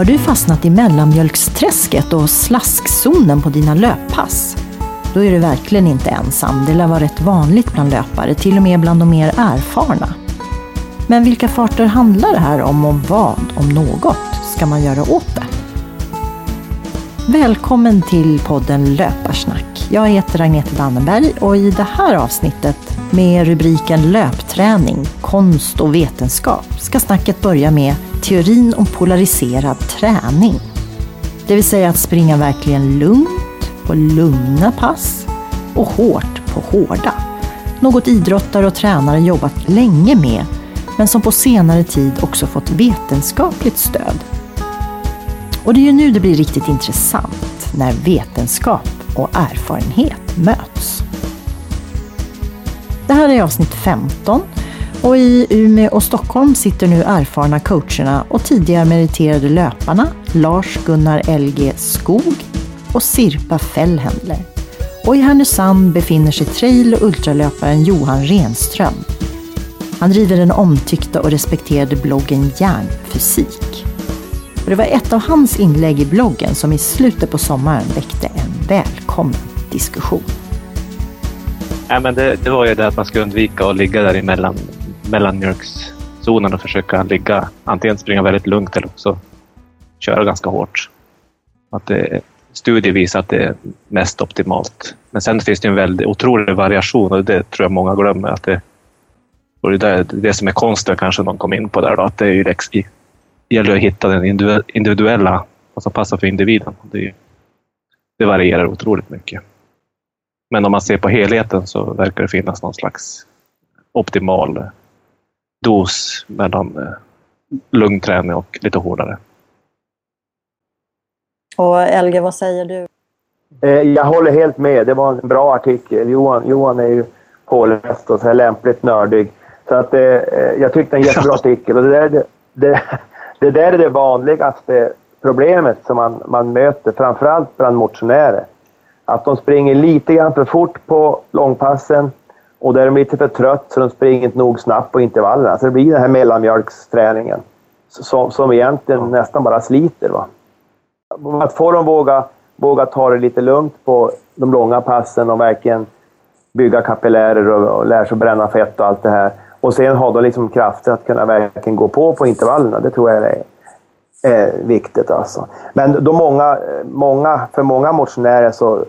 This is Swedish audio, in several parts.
Har du fastnat i mellanmjölksträsket och slaskzonen på dina löppass? Då är du verkligen inte ensam. Det lär vara rätt vanligt bland löpare, till och med bland de mer erfarna. Men vilka farter handlar det här om och vad, om något, ska man göra åt det? Välkommen till podden Löparsnack. Jag heter Agneta Dannenberg och i det här avsnittet med rubriken Löpträning, konst och vetenskap ska snacket börja med teorin om polariserad träning. Det vill säga att springa verkligen lugnt på lugna pass och hårt på hårda. Något idrottare och tränare jobbat länge med men som på senare tid också fått vetenskapligt stöd. Och det är ju nu det blir riktigt intressant, när vetenskap och erfarenhet möts. Det här är avsnitt 15 och i Umeå och Stockholm sitter nu erfarna coacherna och tidigare meriterade löparna Lars-Gunnar LG Skog och Sirpa Fällhändler. Och i Härnösand befinner sig trail och ultralöparen Johan Renström. Han driver den omtyckta och respekterade bloggen Järnfysik. Och det var ett av hans inlägg i bloggen som i slutet på sommaren väckte en välkommen diskussion. Ja, men det, det var ju det att man ska undvika att ligga där i mellanmjölkszonen och försöka ligga antingen springa väldigt lugnt eller också köra ganska hårt. Att det, studier visar att det är mest optimalt. Men sen finns det en väldigt otrolig variation och det tror jag många glömmer. Att det, och det, är det som är konsten kanske någon kom in på där då, att det är ju det gäller att hitta den individuella, vad som passar för individen. Det, det varierar otroligt mycket. Men om man ser på helheten så verkar det finnas någon slags optimal dos mellan eh, lugn träning och lite hårdare. Och Elge, vad säger du? Eh, jag håller helt med. Det var en bra artikel. Johan, Johan är ju påläst och så här lämpligt nördig. Så att, eh, jag tyckte en jättebra artikel. Och det, där, det, det, där är det vanligaste problemet som man, man möter, framförallt bland motionärer. Att de springer lite grann för fort på långpassen och då är de lite för trött så de springer inte nog snabbt på intervallerna. Så det blir den här mellanmjölksträningen som, som egentligen nästan bara sliter. Va? Att få dem våga, våga ta det lite lugnt på de långa passen och verkligen bygga kapillärer och, och lära sig bränna fett och allt det här. Och sen ha liksom krafter att kunna verkligen gå på på intervallerna. Det tror jag är, är viktigt. Alltså. Men då många, många, för många motionärer så eh,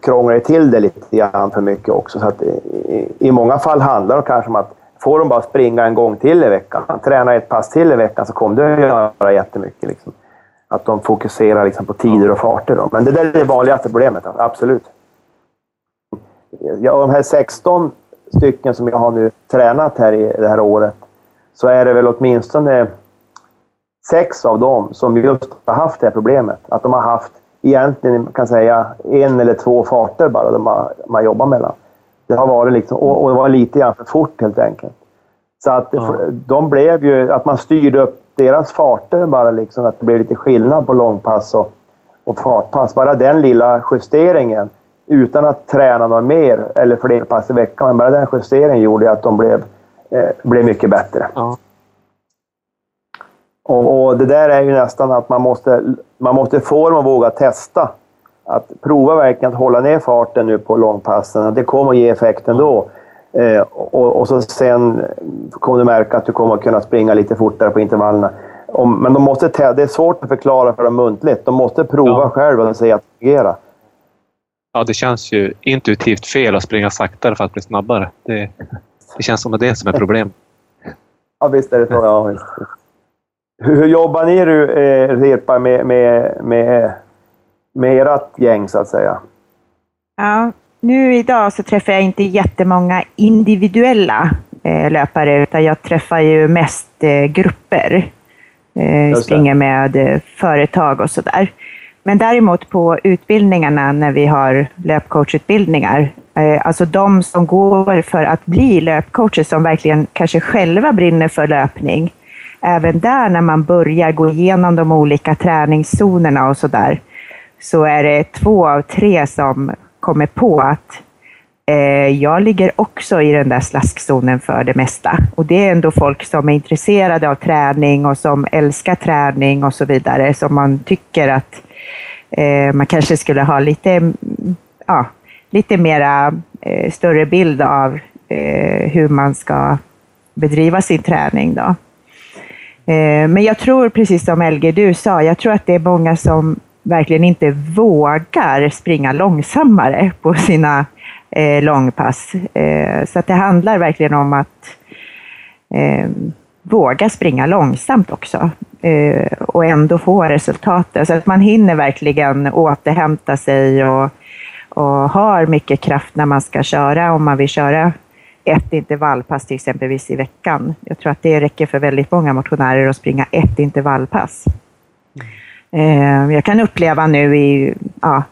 krånglar det till det lite grann för mycket också. Så att i, i många fall handlar det kanske om att får de bara springa en gång till i veckan, träna ett pass till i veckan så kommer det att göra jättemycket. Liksom. Att de fokuserar liksom på tider och farter. Då. Men det där är det vanligaste problemet, alltså. absolut. Ja, de här 16 stycken som jag har nu tränat här i det här året, så är det väl åtminstone sex av dem som just har haft det här problemet. Att de har haft egentligen kan säga en eller två farter bara de man, man jobbar mellan. Det har varit liksom, och, och det var lite grann för fort helt enkelt. Så att ja. de blev ju, att man styrde upp deras farter bara liksom, att det blev lite skillnad på långpass och, och fartpass. Bara den lilla justeringen, utan att träna något mer eller fler pass i veckan, men bara den justeringen gjorde att de blev, eh, blev mycket bättre. Ja. Och, och, det där är ju nästan att man måste, man måste få dem att våga testa. Att prova verkligen att hålla ner farten nu på långpassen. Det kommer att ge effekt ändå. Eh, och, och, så sen kommer du märka att du kommer att kunna springa lite fortare på intervallerna. Om, men de måste det är svårt att förklara för dem muntligt. De måste prova ja. själva och säga att det fungerar. Ja, det känns ju intuitivt fel att springa saktare för att bli snabbare. Det, det känns som att det är det som är problemet. ja, visst är det så. Ja, visst. Hur, hur jobbar ni eh, Repa med, med, med, med ert gäng så att säga? Ja, nu idag så träffar jag inte jättemånga individuella eh, löpare utan jag träffar ju mest eh, grupper. Eh, springer med eh, företag och sådär. Men däremot på utbildningarna när vi har löpcoachutbildningar, eh, alltså de som går för att bli löpcoacher som verkligen kanske själva brinner för löpning, även där när man börjar gå igenom de olika träningszonerna och sådär, så är det två av tre som kommer på att eh, jag ligger också i den där slaskzonen för det mesta. Och det är ändå folk som är intresserade av träning och som älskar träning och så vidare, som man tycker att eh, Eh, man kanske skulle ha lite, mm, ja, lite mera eh, större bild av eh, hur man ska bedriva sin träning. Då. Men jag tror, precis som LG du sa, jag tror att det är många som verkligen inte vågar springa långsammare på sina långpass. Så att det handlar verkligen om att våga springa långsamt också eh, och ändå få resultatet. Så att man hinner verkligen återhämta sig och, och har mycket kraft när man ska köra, om man vill köra ett intervallpass till exempelvis i veckan. Jag tror att det räcker för väldigt många motionärer att springa ett intervallpass. Eh, jag kan uppleva nu i ja,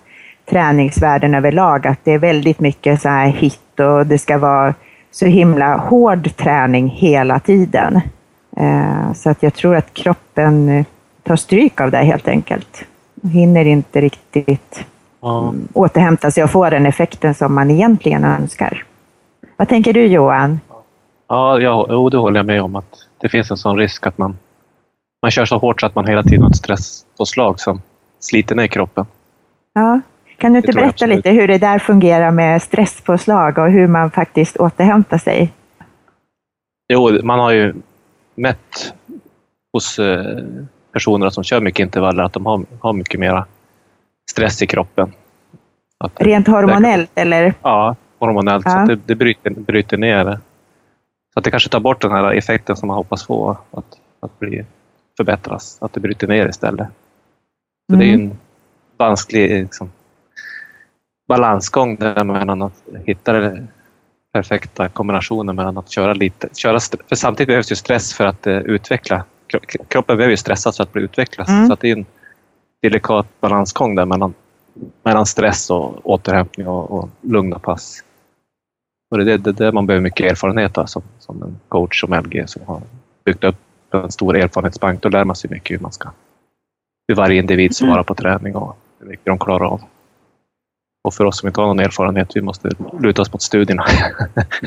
träningsvärlden överlag att det är väldigt mycket så här hit och det ska vara så himla hård träning hela tiden. Eh, så att jag tror att kroppen eh, tar stryk av det helt enkelt. Hinner inte riktigt ja. återhämta sig och få den effekten som man egentligen önskar. Vad tänker du Johan? Ja, ja jo, det håller jag med om att det finns en sån risk att man, man kör så hårt så att man hela tiden har ett stresspåslag som sliter ner kroppen. Ja. Kan du inte berätta lite hur det där fungerar med stresspåslag och hur man faktiskt återhämtar sig? Jo, man har ju mätt hos eh, personer som kör mycket intervaller att de har, har mycket mera stress i kroppen. Att Rent hormonellt det, eller? Ja, hormonellt. Ja. Så det, det bryter, bryter ner det. Så att det kanske tar bort den här effekten som man hoppas få, att, att bli, förbättras. Att det bryter ner istället. Så mm. det är mm. en vansklig liksom, balansgång där mellan att hitta den perfekta kombinationen mellan att köra lite, köra, för samtidigt behövs ju stress för att uh, utveckla. Kroppen behöver ju stressas för att bli utvecklas. Mm. Så att det är en delikat balansgång där mellan, mellan stress och återhämtning och, och lugna pass. Och det är det, det man behöver mycket erfarenhet av som, som en coach som LG som har byggt upp en stor erfarenhetsbank. Då lär man sig mycket hur man ska hur varje individ svarar mm. på träning och hur mycket de klarar av. Och för oss som inte har någon erfarenhet, vi måste luta oss mot studierna.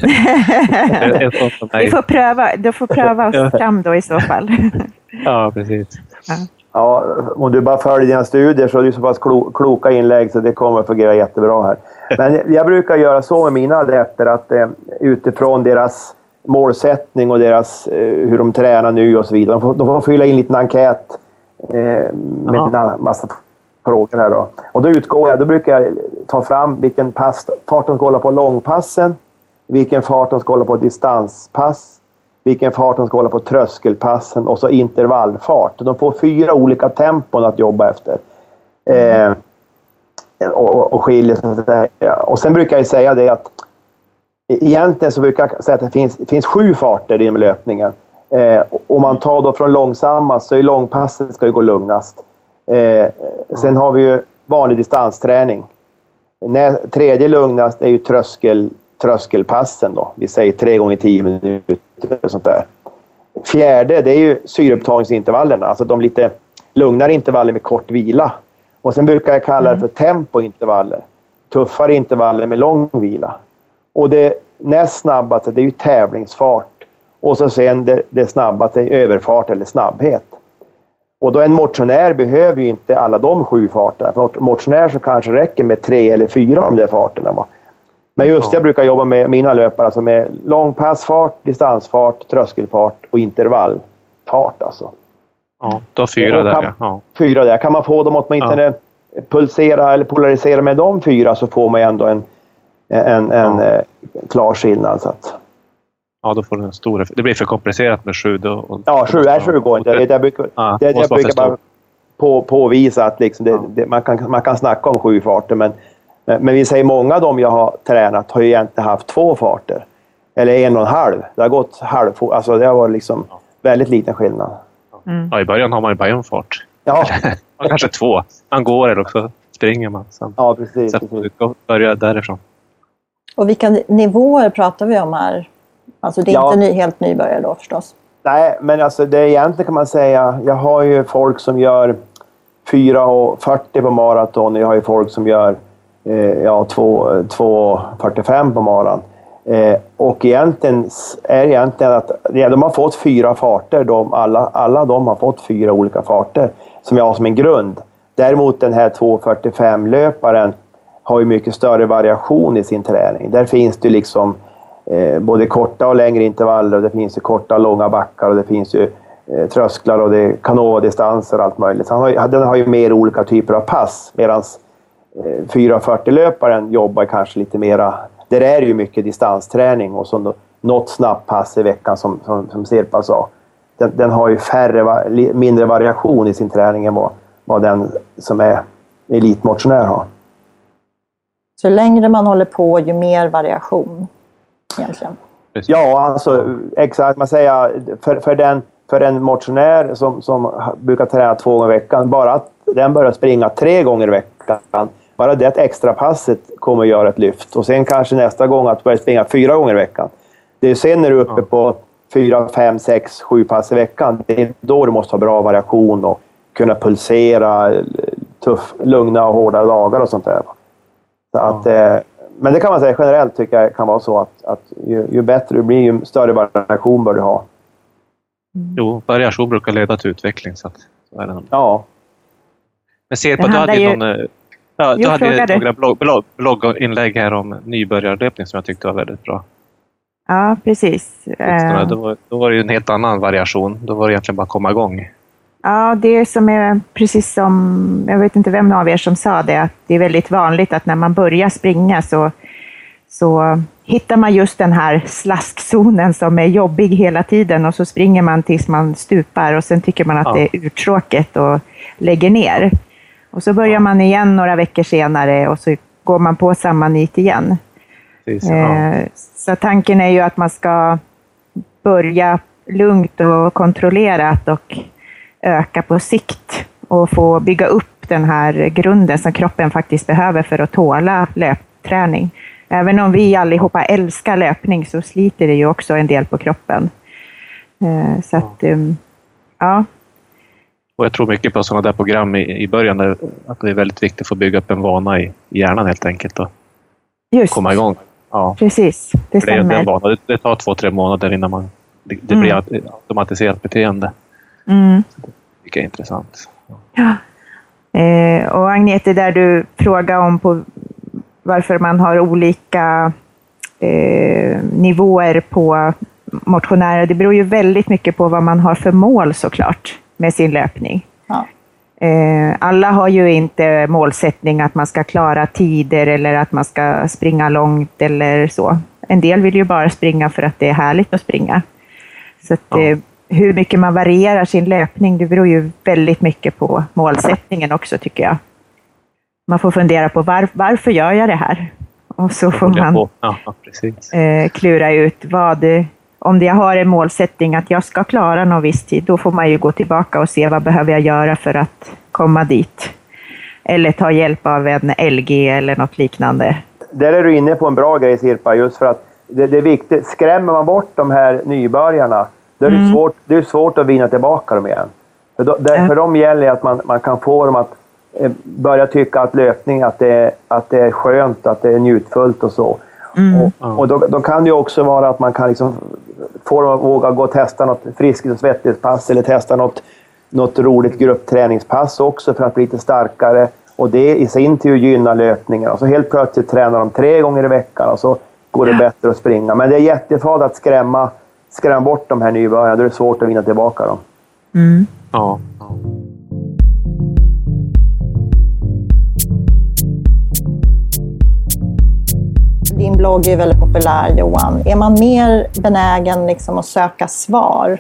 vi får pröva, du får pröva oss fram då i så fall. ja, precis. Ja. Ja, om du bara följer dina studier så är det så pass klo kloka inlägg så det kommer att fungera jättebra här. Men jag brukar göra så med mina adepter att eh, utifrån deras målsättning och deras, eh, hur de tränar nu och så vidare. De får, de får fylla in en liten enkät eh, med en massa frågor här då. Och då utgår jag, då brukar jag ta fram vilken pass, fart de ska hålla på långpassen, vilken fart de ska hålla på distanspass, vilken fart de ska hålla på tröskelpassen och så intervallfart. De får fyra olika tempon att jobba efter. Eh, och, och skiljer sig. Och sen brukar jag säga det att egentligen så brukar jag säga att det finns, finns sju farter inom löpningen. Eh, om man tar då från långsammast så är långpasset ska ju gå lugnast. Eh, sen har vi ju vanlig distansträning. När, tredje lugnast är ju tröskel, tröskelpassen då. Vi säger tre gånger tio minuter och sånt där. Fjärde, det är ju syreupptagningsintervallerna, alltså de lite lugnare intervaller med kort vila. Och sen brukar jag kalla det för mm. tempointervaller. Tuffare intervaller med lång vila. Och det näst snabbaste, det är ju tävlingsfart. Och så sen det, det snabbaste överfart eller snabbhet. Och då en motionär behöver ju inte alla de sju farterna. För motionär så kanske räcker med tre eller fyra av de där farterna. Men just jag brukar jobba med mina löpare, alltså med långpassfart, distansfart, tröskelfart och intervallfart alltså. Ja, du har fyra Och där kan- ja. ja. Fyra där. Kan man få dem åtminstone pulsera eller polarisera med de fyra så får man ju ändå en, en, en Ja. eh, klar skillnad. Så att, Ja, då får du en stor effekt. Det blir för komplicerat med sju. Då, och- ja, sju, är sju går inte. Jag, vet, jag brukar, Ja, det, jag brukar bara på, påvisa att liksom det, Ja. det, man, kan, man kan snacka om sju farter, men, men, men vi säger många av dem jag har tränat har ju egentligen haft två farter. Eller en och en halv. Det har gått halvfort. Alltså det har varit liksom väldigt liten skillnad. Ja, I början har man ju bara en fart. Ja, Ja, kanske två. Man går eller också springer man. Sen, ja precis. sen precis. börja därifrån. Och vilka nivåer pratar vi om här? Alltså det är Ja. inte ny, helt nybörjare då förstås. Nej, men alltså det är egentligen kan man säga, jag har ju folk som gör 4.40 på maraton. Jag har ju folk som gör eh, ja, 2 2.45 på maraton. Eh, och egentligen är egentligen att ja, de har fått fyra farter. De, alla, alla de har fått fyra olika farter som jag har som en grund. Däremot den här 2.45-löparen har ju mycket större variation i sin träning. Där finns det liksom eh, både korta och längre intervaller och det finns ju korta och långa backar och det finns ju eh, trösklar och det är Canova-distanser och allt möjligt. Så han har, den har ju mer olika typer av pass medan eh, 4.40-löparen jobbar kanske lite mera... Där är det ju mycket distansträning och så något snabbt pass i veckan som, som, som Sirpa sa. Den, den har ju färre, mindre variation i sin träning än vad, vad den som är elitmotionär har. Så ju längre man håller på, ju mer variation egentligen. Ja, alltså exakt. Man säger för, för, den, för en motionär som, som brukar träna två gånger i veckan, bara att den börjar springa tre gånger i veckan, bara det extra passet kommer att göra ett lyft. Och sen kanske nästa gång att börja springa fyra gånger i veckan. Det är sen när du är uppe på fyra, fem, sex, sju pass i veckan, det är då du måste ha bra variation och kunna pulsera tuff, lugna och hårda dagar och sånt där. Så att, eh, men det kan man säga generellt tycker jag kan vara så att, att ju, ju bättre du blir, ju större variation bör du ha. Jo, variation brukar leda till utveckling. Så, att, så är det. Ja, Men Sirpa, Det du hade ju någon, eh, ja, du hade några blogg, blogg, blogginlägg här om nybörjarlöpning som jag tyckte var väldigt bra. Ja, precis. Eh, Då, var, då var det ju en helt annan variation. Då var det egentligen bara att komma igång. Ja, det som är precis som, jag vet inte vem av er som sa det, att det är väldigt vanligt att när man börjar springa så, så hittar man just den här slaskzonen som är jobbig hela tiden och så springer man tills man stupar och sen tycker man att Ja. det är uttråkigt och lägger ner. Och så börjar man igen några veckor senare och så går man på samma nit igen. Precis, ja. Eh, Så tanken är ju att man ska börja lugnt och kontrollerat och öka på sikt och få bygga upp den här grunden som kroppen faktiskt behöver för att tåla löpträning. Även om vi allihopa älskar löpning så sliter det ju också en del på kroppen. Eh, Så att, ehm, ja, Och jag tror mycket på sådana där program i, i början. Där, att det är väldigt viktigt att få bygga upp en vana i hjärnan helt enkelt och just komma igång. Ja, precis. Det det stämmer. Det, det tar två, tre månader innan man, det, det Mm. blir ett automatiserat beteende. Mm. Vilket är intressant. Eh, och Agnete, där du frågar om på varför man har olika eh, nivåer på motionärer. Det beror ju väldigt mycket på vad man har för mål såklart med sin löpning. Ja. Eh, alla har ju inte målsättning att man ska klara tider eller att man ska springa långt eller så. En del vill ju bara springa för att det är härligt att springa. Så att, Ja. Hur mycket man varierar sin löpning, det beror ju väldigt mycket på målsättningen också tycker jag. Man får fundera på var, varför gör jag det här? Och så får man. Ja, eh, klura ut vad, om jag har en målsättning att jag ska klara någon viss tid, då får man ju gå tillbaka och se vad behöver jag göra för att komma dit. Eller ta hjälp av en LG eller något liknande. där är du inne på en bra grej Sirpa, just för att det, det är viktigt. Skrämmer man bort de här nybörjarna, då är det, svårt, det är svårt att vinna tillbaka dem igen. För, då, där, Ja. för dem gäller att man, man kan få dem att eh, börja tycka att löpning att det, är, att det är skönt, att det är njutfullt och så. Och, och då, då kan det ju också vara att man kan liksom få dem att våga gå och testa något friskis och svettighetspass eller testa något, något roligt gruppträningspass också för att bli lite starkare. Och det i sin tur gynnar löpningen. Och så helt plötsligt tränar de tre gånger i veckan och så går det bättre att springa. Men det är jättefarligt att skrämma, skrämma bort de här nybörjarna. Då är det svårt att vinna tillbaka dem. Mm. Ja. Din blogg är väldigt populär Johan. Är man mer benägen liksom att söka svar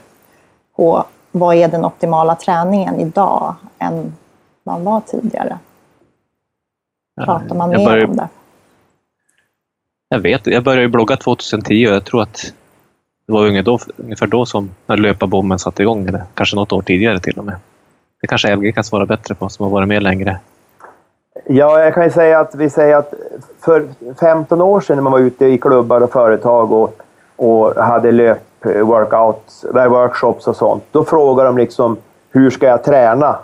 på vad är den optimala träningen idag än man var tidigare? Pratar man jag mer om det? Jag vet Jag började blogga 2010 och jag tror att det var ungefär då, ungefär då som när löparbomben satte igång. Eller kanske något år tidigare till och med. Det kanske LG kan svara bättre på som har varit med längre. Ja, jag kan ju säga att vi säger att för 15 år sedan när man var ute i klubbar och företag och, och hade löp-workouts, workshops och sånt. Då frågar de liksom hur ska jag träna?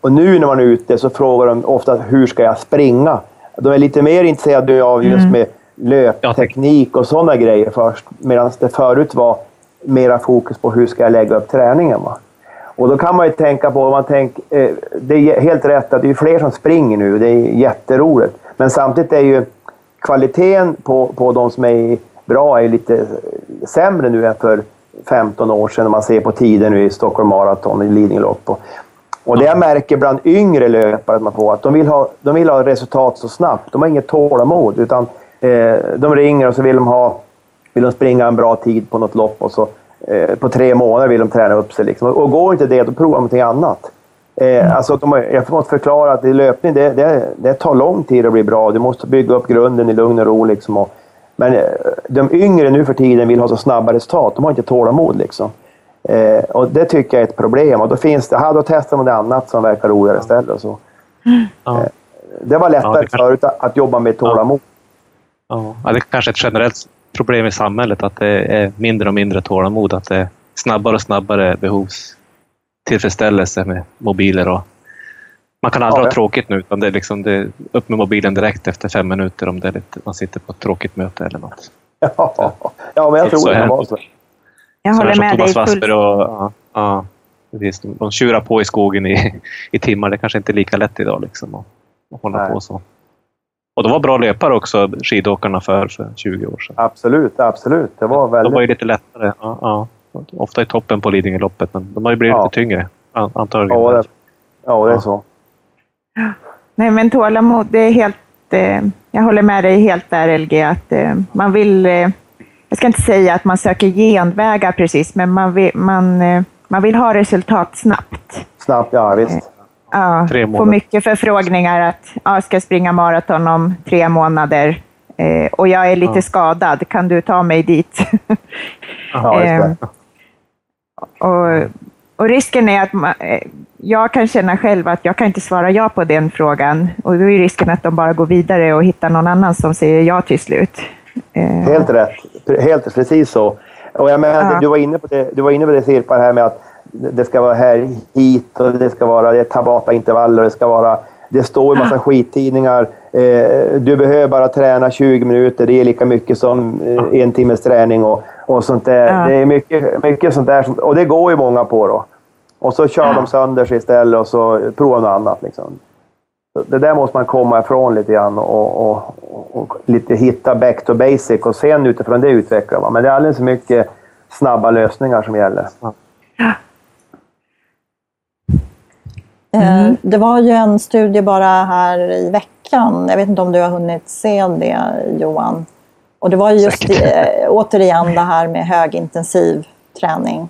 Och nu när man är ute så frågar de ofta hur ska jag springa? De är lite mer intresserade av just med löpteknik och sådana grejer först. Medan det förut var mera fokus på hur ska jag lägga upp träningen. Va? Och då kan man ju tänka på, man tänk, eh, det är helt rätt att det är fler som springer nu, det är jätteroligt. Men samtidigt är ju kvaliteten på, på de som är bra är lite sämre nu än för 15 år sedan, om man ser på tider nu i Stockholm Marathon, i Lidingölopp. Och, och det jag märker bland yngre löpare att man får, att de vill, ha, de vill ha resultat så snabbt. De har inget tålamod, utan de ringer och så vill de ha vill de springa en bra tid på något lopp och så eh, på tre månader vill de träna upp sig. Liksom. Och går inte det, då provar de någonting annat. Eh, alltså, de, har- jag måste förklara att i löpning, det, det, det tar lång tid att bli bra. Du måste bygga upp grunden i lugn och ro. Liksom, och, men eh, de yngre nu för tiden vill ha så snabba resultat. De har inte tålamod. Liksom. Eh, och det tycker jag är ett problem. Och då finns det, aha, då testar man det annat som verkar roligare istället. Och så. Ja. Det var lättare Ja, det kanske- förut att, att jobba med tålamod. Ja. Ja, det är kanske ett generellt problem i samhället att det är mindre och mindre tålamod. Att det är snabbare och snabbare behovstillfredsställelse med mobiler. Och man kan aldrig Ja, ha ja. tråkigt nu, utan det är, liksom, det är upp med mobilen direkt efter fem minuter om det är lite, man sitter på ett tråkigt möte eller något. Ja, ja men jag Så- tror så det är det. vara så. Jag håller med dig Thomas fullt. Wassberg och ja, ja, precis, de, de tjurar på i skogen i, i timmar. Det kanske inte är lika lätt idag liksom, att, att hålla Nej. på så. Och de var bra löpare också, skidåkarna för, för 20 år sedan. Absolut, absolut. Det var De var ju väldigt... lite lättare. Ja, ja. Ofta i toppen på Lidingöloppet, men de har ju blivit Ja. lite tyngre. an- Antagligen. Ja, det, ja, det är Ja. så. Nej, men tålamod, det är helt... Eh, jag håller med dig helt där, LG, att eh, man vill... Eh, jag ska inte säga att man söker genvägar precis, men man vill, man, eh, man vill ha resultat snabbt. Snabbt, ja visst. Ja, Tre får månader. mycket förfrågningar att ja, jag ska springa maraton om tre månader eh, och jag är lite Ja. skadad, kan du ta mig dit? Just det. och, och risken är att man, eh, jag kan känna själv att jag kan inte svara ja på den frågan och då är risken att de bara går vidare och hittar någon annan som säger ja till slut. Eh, Helt rätt. Helt precis så. Och jag menar, Ja. du, var inne på det, du var inne på det Sirpa, här med att det ska vara här hit och det ska vara det är Tabata-intervaller och det ska vara... Det står i massa skittidningar. Eh, du behöver bara träna 20 minuter. Det är lika mycket som eh, en timmes träning och, och sånt där. Ja. Det är mycket, mycket sånt där. Och det går ju många på då. Och så kör de sönder sig istället och så provar något annat. Liksom. Det där måste man komma ifrån lite grann och, och, och, lite hitta back to basic och sen utifrån det utveckla. Men det är alldeles för mycket snabba lösningar som gäller. Eh, Det var ju en studie bara här i veckan. Jag vet inte om du har hunnit se det Johan. Och det var ju just Säkert. eh, återigen det här med högintensiv träning.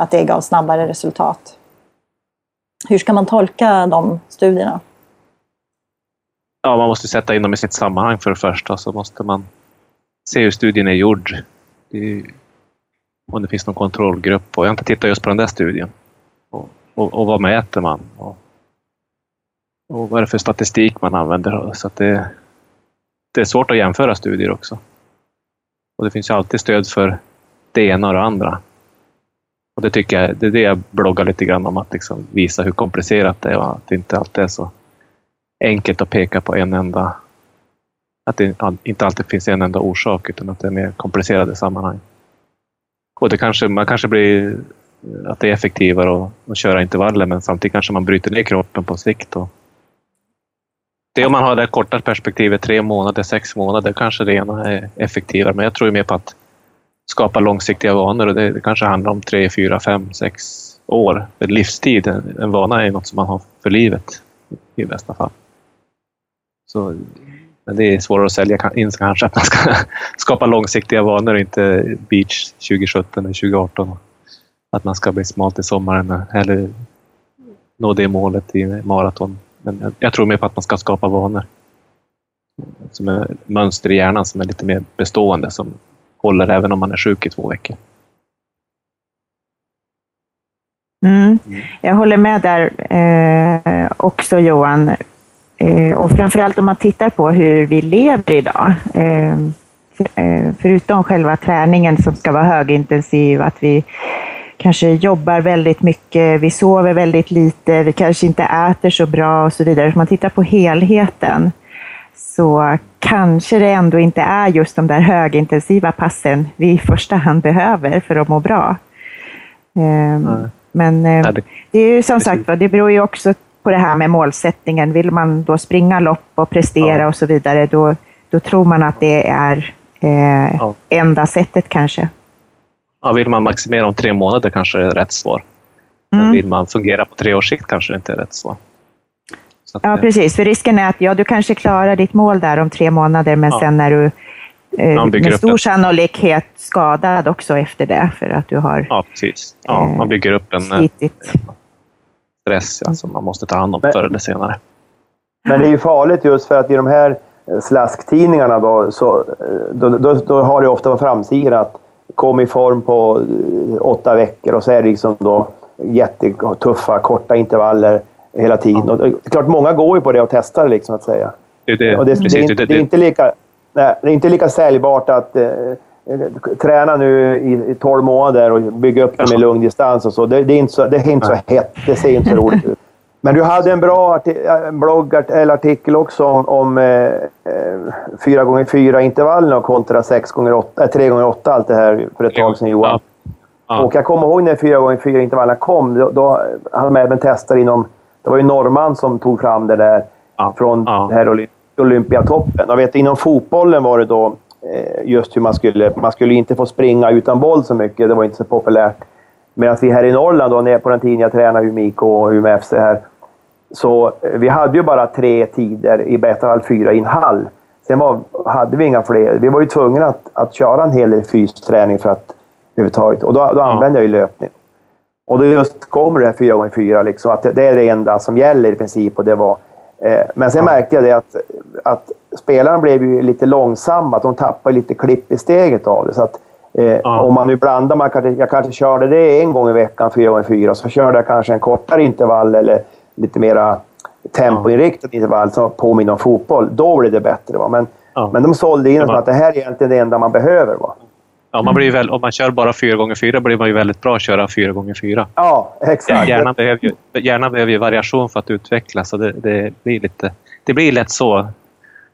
Att det gav snabbare resultat. Hur ska man tolka de studierna? Ja, man måste sätta in dem i sitt sammanhang för det första. Så måste man se hur studien är gjord. Det är om det finns någon kontrollgrupp. Och jag har inte tittat just på den där studien. Och, och, vad mäter man? Och, och vad är det för statistik man använder? Så att det, det är svårt att jämföra studier också. Och det finns ju alltid stöd för det ena och det andra. Och det tycker jag, det är det jag bloggar lite grann om, att liksom visa hur komplicerat det är och att det inte alltid är så enkelt att peka på en enda... Att det inte alltid finns en enda orsak, utan att det är mer komplicerade sammanhang. Och det kanske, man kanske blir att det är effektivare att, att köra intervaller, men samtidigt kanske man bryter ner kroppen på sikt och, Det om man har det korta perspektivet, tre månader, sex månader, kanske det ena är effektivare. Men jag tror mer på att skapa långsiktiga vanor och det, det kanske handlar om tre, fyra, fem, sex år. För livstid, en, en vana är något som man har för livet i bästa fall. Så, men det är svårare att sälja in kanske att man ska skapa långsiktiga vanor och inte beach 2017 eller 2018. Att man ska bli smal till sommaren eller nå det målet i maraton. Men jag tror mer på att man ska skapa vanor. Som är mönster i hjärnan som är lite mer bestående, som håller även om man är sjuk i två veckor. Mm. Jag håller med där eh, också Johan. Eh, och framförallt om man tittar på hur vi lever idag. Eh, eh förutom själva träningen som ska vara högintensiv, att vi kanske jobbar väldigt mycket, vi sover väldigt lite, vi kanske inte äter så bra och så vidare. Om man tittar på helheten så kanske det ändå inte är just de där högintensiva passen vi i första hand behöver för att må bra. Mm. Men eh, det är ju som sagt det beror ju också på det här med målsättningen. Vill man då springa lopp och prestera ja. och så vidare, då, då tror man att det är eh, ja. enda sättet kanske. Ja, vill man maximera om tre månader kanske det är rätt svar. Mm. Men vill man fungera på tre års sikt kanske det inte är rätt svar. ja, precis. För risken är att ja, du kanske klarar ditt mål där om tre månader, men ja. sen är du eh, med stor sannolikhet skadad också efter det, för att du har Ja, precis. Ja, man bygger upp en eh, slitit. stress ja, som man måste ta hand om förr eller senare. Men det är ju farligt just för att i de här slasktidningarna då, så, eh, då, då, då har det ofta på framsidan att kom i form på eh, åtta veckor och så är det liksom då jättetuffa, korta intervaller hela tiden. Och det är klart, många går ju på det och testar liksom, att säga. Det, det, och det, precis, det, det, är inte lika, nej, det är inte lika säljbart att eh, träna nu i, i 12 månader och bygga upp det med lugn distans och så. Det, det är inte så, det är inte så hett. Det ser inte så roligt ut. Men du hade en bra blogg eller artikel också om, om eh, 4x4 eh, kontra 6 x 8 äh, 3 x 8 allt det här för ett tag sedan Johan. Ja. Och jag kommer ihåg när 4x4 intervallerna kom. Då, då hade man även testat inom... Det var ju norrman som tog fram det där ja. från ja. Här Olympiatoppen. Och vet, inom fotbollen var det då eh, just hur man skulle... Man skulle inte få springa utan boll så mycket. Det var inte så populärt. Medan vi här i Norrland, då, på den tiden jag tränade Umeå IK och Umeå FC här, så eh, vi hade ju bara tre tider, i bästa fall fyra i en hall. Sen var, hade vi inga fler. Vi var ju tvungna att, att köra en hel del fysträning för att överhuvudtaget. Och då, då ja. använde jag ju löpning. Och då just kommer det här 4x4, liksom, att det, det, är det enda som gäller i princip. Och det var, eh, men sen ja. märkte jag det att, att spelarna blev ju lite långsamma, att de tappade lite klipp i steget av det. Så att, eh, ja. Om man nu blandar, man kanske, jag kanske körde det en gång i veckan, 4x4, så körde jag kanske en kortare intervall eller lite mera tempoinriktat intervall som påminner om fotboll. Då blev det bättre. Va? Men, ja. men de sålde in som att det här är egentligen det enda man behöver. Va? Ja, man blir väl, om man kör bara 4x4 blir man ju väldigt bra att köra 4x4. Ja, exakt. Hjärnan behöver ju, hjärnan behöver ju variation för att utvecklas. Så det, det, blir lite, det blir lätt så.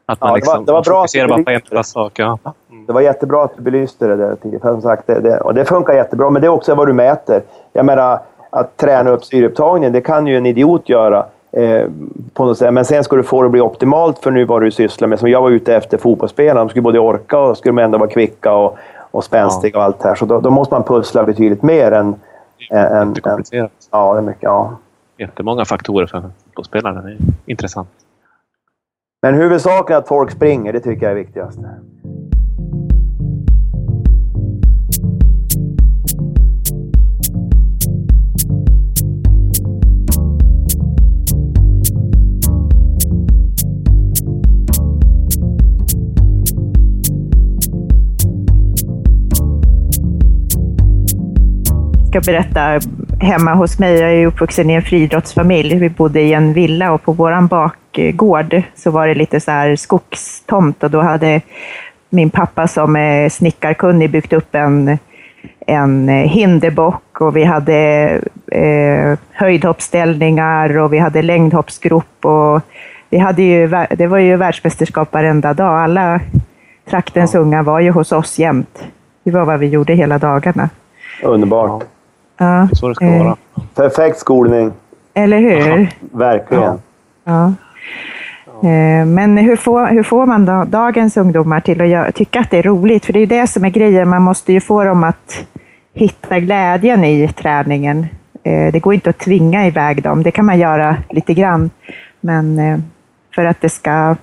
Att man ja, liksom det var, det var fokuserar bara på en enda sak. Ja. Mm. Det var jättebra att du belyste det där tidigare. Som sagt, det, det, och det funkar jättebra, men det är också vad du mäter. Jag menar, att träna upp syreupptagningen, det kan ju en idiot göra. Eh, på något sätt. Men sen ska du få det att bli optimalt för nu vad du sysslar med. Som jag var ute efter fotbollsspelarna. De skulle både orka och skulle ändå vara kvicka och, och spänstiga och allt det här. Så då, då, måste man pussla betydligt mer än... Det är än, komplicerat. ja, det är mycket. Ja. Jättemånga faktorer för fotbollsspelare. Det är intressant. Men huvudsaken är att folk springer, det tycker jag är viktigast. Ska berätta hemma hos mig. Jag är uppvuxen i en friidrottsfamilj. Vi bodde i en villa och på vår bakgård så var det lite så här skogstomt och då hade min pappa som är snickarkunnig byggt upp en, en hinderbock och vi hade eh, höjdhoppsställningar och vi hade längdhoppsgrop och vi hade ju, det var ju världsmästerskap varenda dag. Alla traktens ja. unga var ju hos oss jämt. Det var vad vi gjorde hela dagarna. Underbart. Ja. Det är så det ska eh. vara. Perfekt skolning. Eller hur? Verkligen. Ja. Eh, men hur får, hur får man då dagens ungdomar till att göra, tycka att det är roligt? För det är det som är grejen, man måste ju få dem att hitta glädjen i träningen. Eh, det går inte att tvinga iväg dem, det kan man göra lite grann. Men eh, för att det ska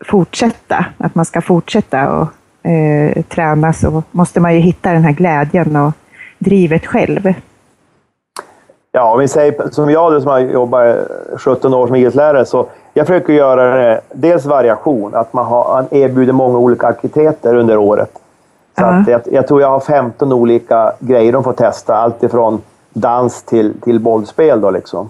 fortsätta, att man ska fortsätta och eh, träna så måste man ju hitta den här glädjen och drivet själv. Ja, om vi säger som jag som har jobbat 17 år som idrottslärare, så jag försöker göra det, dels variation, att man, har, man erbjuder många olika aktiviteter under året. Så uh -huh. att jag, jag, tror jag har 15 olika grejer de får testa, allt ifrån dans till, till bollspel. Då liksom.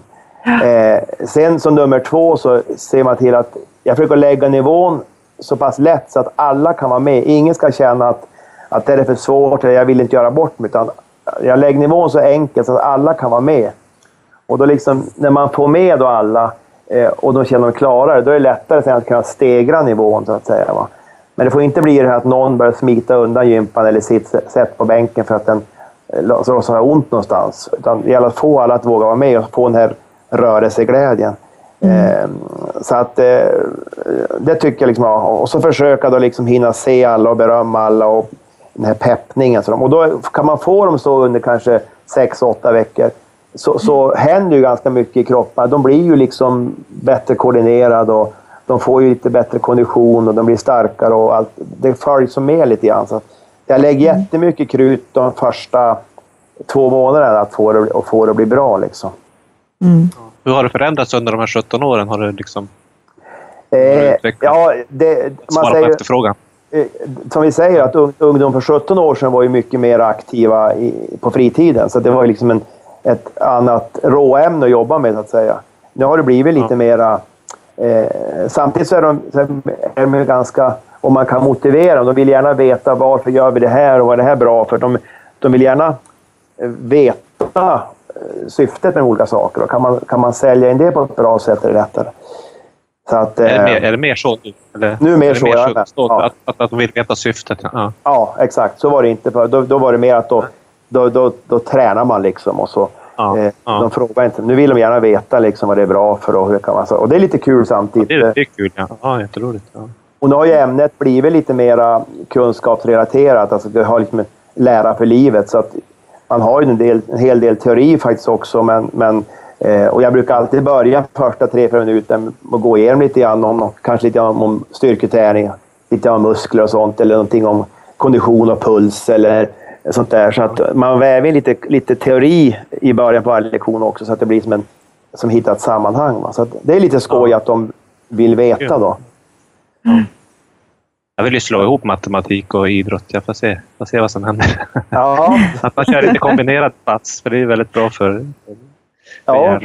Eh, sen som nummer två så ser man till att jag försöker lägga nivån så pass lätt så att alla kan vara med. Ingen ska känna att, att det är för svårt eller jag vill inte göra bort mig. Utan jag lägger nivån så enkelt så att alla kan vara med. Och då liksom, när man får med då alla eh, och de känner sig klarare, då är det lättare sen att kunna stegra nivån så att säga. Va? Men det får inte bli det här att någon börjar smita undan gympan eller sitter på bänken för att den eh, så har ont någonstans. Utan det gäller att få alla att våga vara med och få den här rörelseglädjen. Mm. Eh, så att eh, det tycker jag liksom, och så försöka då liksom hinna se alla och berömma alla och den här peppningen. Och då kan man få dem så under kanske sex, åtta veckor så, så händer ju ganska mycket i kroppen. De blir ju liksom bättre koordinerade och de får ju lite bättre kondition och de blir starkare och allt. Det följs med lite grann. Så jag lägger mm. jättemycket krut de första två månaderna att få det, att få det att bli bra. Liksom. Mm. Hur har det förändrats under de här 17 åren? Har det liksom... Eh, ja, det, man säger, på efterfrågan? Eh, som vi säger, att ungdom för 17 år sedan var ju mycket mer aktiva i, på fritiden. Så det var ju liksom en, ett annat råämne att jobba med, så att säga. Nu har det blivit lite mera... Eh, samtidigt så är de, så är de ganska... Om man kan motivera dem. De vill gärna veta varför gör vi det här och vad är det här bra för. De, de vill gärna eh, veta Eh, syftet med olika saker. Och kan, man, kan man sälja in det på ett bra sätt är det lättare. Så att, är, det mer, eh, är det mer så nu? Eller, nu är mer så, mer ja. så att, att, att de vill veta syftet? Ja. ja, exakt. Så var det inte förr. Då, då var det mer att då, då, då, då tränar man liksom och så. Ja, eh, ja. De frågar inte. Nu vill de gärna veta liksom vad det är bra för och hur kan man... Och det är lite kul samtidigt. Ja, det, är, det är kul, ja. ja jätteroligt. Ja. Och nu har ju ämnet blivit lite mer kunskapsrelaterat. Alltså det har liksom lära för livet. Så att man har ju en, del, en hel del teori faktiskt också, men, men eh, och jag brukar alltid börja första tre, fyra minuter med att gå igenom lite grann om, kanske lite om, om styrketräning, lite om muskler och sånt, eller någonting om kondition och puls eller sånt där. Så att man väver in lite, lite teori i början på varje lektion också, så att det blir som, en, som hittat sammanhang. Va? Så det är lite skoj att de vill veta då. Mm. Jag vill ju slå ihop matematik och idrott. Jag får se, får se vad som händer. Ja. att man kör lite kombinerad plats, för det är väldigt bra för ja.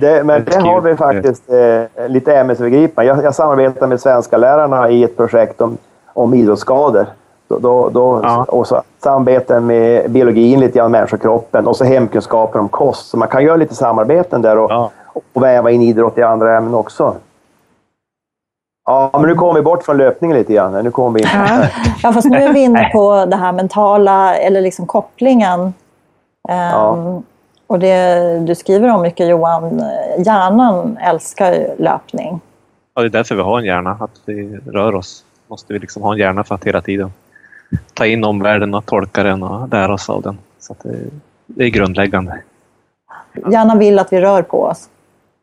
Det, men det har vi faktiskt eh, lite ämnesövergripande. Jag, jag samarbetar med svenska lärarna i ett projekt om, om idrottsskador. Då, då, då ja. Och så samarbeten med biologin, lite grann människokroppen och så hemkunskaper om kost. Så man kan göra lite samarbeten där och, ja. och väva in idrott i andra ämnen också. Ja, men nu kommer vi bort från löpningen lite grann. Nu kommer vi in. Ja. ja, fast nu är vi inne på det här mentala, eller liksom kopplingen. Um, ja. Och det du skriver om mycket Johan, hjärnan älskar ju löpning. Ja, det är därför vi har en hjärna, att vi rör oss. Måste vi liksom ha en hjärna för att hela tiden ta in omvärlden och tolka den och lära oss av den. Så det, det, är grundläggande. Hjärnan vill att vi rör på oss.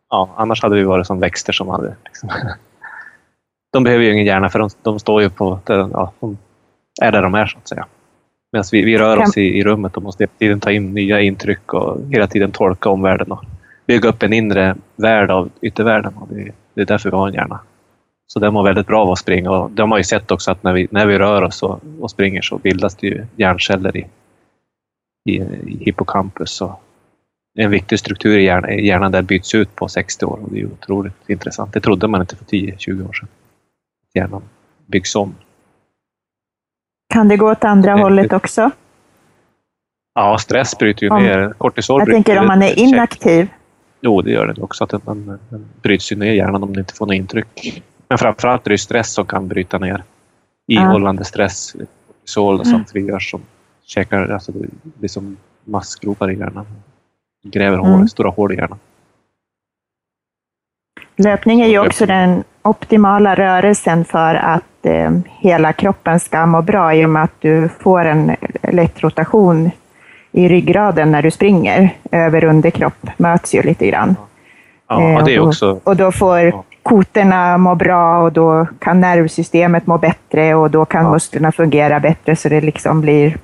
Ja, annars hade vi varit som växter som hade liksom de behöver ju ingen hjärna för de, de står ju på, ja, de är där de är så att säga. Medan vi, vi rör oss i, i rummet och måste hela tiden ta in nya intryck och hela tiden tolka omvärlden och bygga upp en inre värld av yttervärlden. Och det, det är därför vi har en hjärna. Så den mår väldigt bra av att springa och de har ju sett också att när vi, när vi rör oss och, och springer så bildas det ju hjärnceller i, i, i hippocampus. Och en viktig struktur i hjärnan, hjärnan där byts ut på 60 år och det är otroligt intressant. Det trodde man inte för 10-20 år sedan hjärnan byggs om. Kan det gå åt andra det, hållet också? Ja, stress bryter ju om, ner. Kortisol Jag tänker om man är inaktiv. Jo, det gör det också. Att den, den bryts ju ner hjärnan om det inte får något intryck. Men framförallt är det stress som kan bryta ner. Ihållande ja. stress, kortisol som mm. frigörs som käkar, alltså det blir som massgropar i hjärnan. Gräver hål, mm. stora hål i hjärnan. Löpning är ju också den optimala rörelsen för att eh, hela kroppen ska må bra i och med att du får en lätt rotation i ryggraden när du springer. Över underkropp möts ju lite grann. Ja, Eh, det och- också... Och då får Ja. kotorna må bra och då kan nervsystemet må bättre och då kan Ja. musklerna fungera bättre så det liksom blir...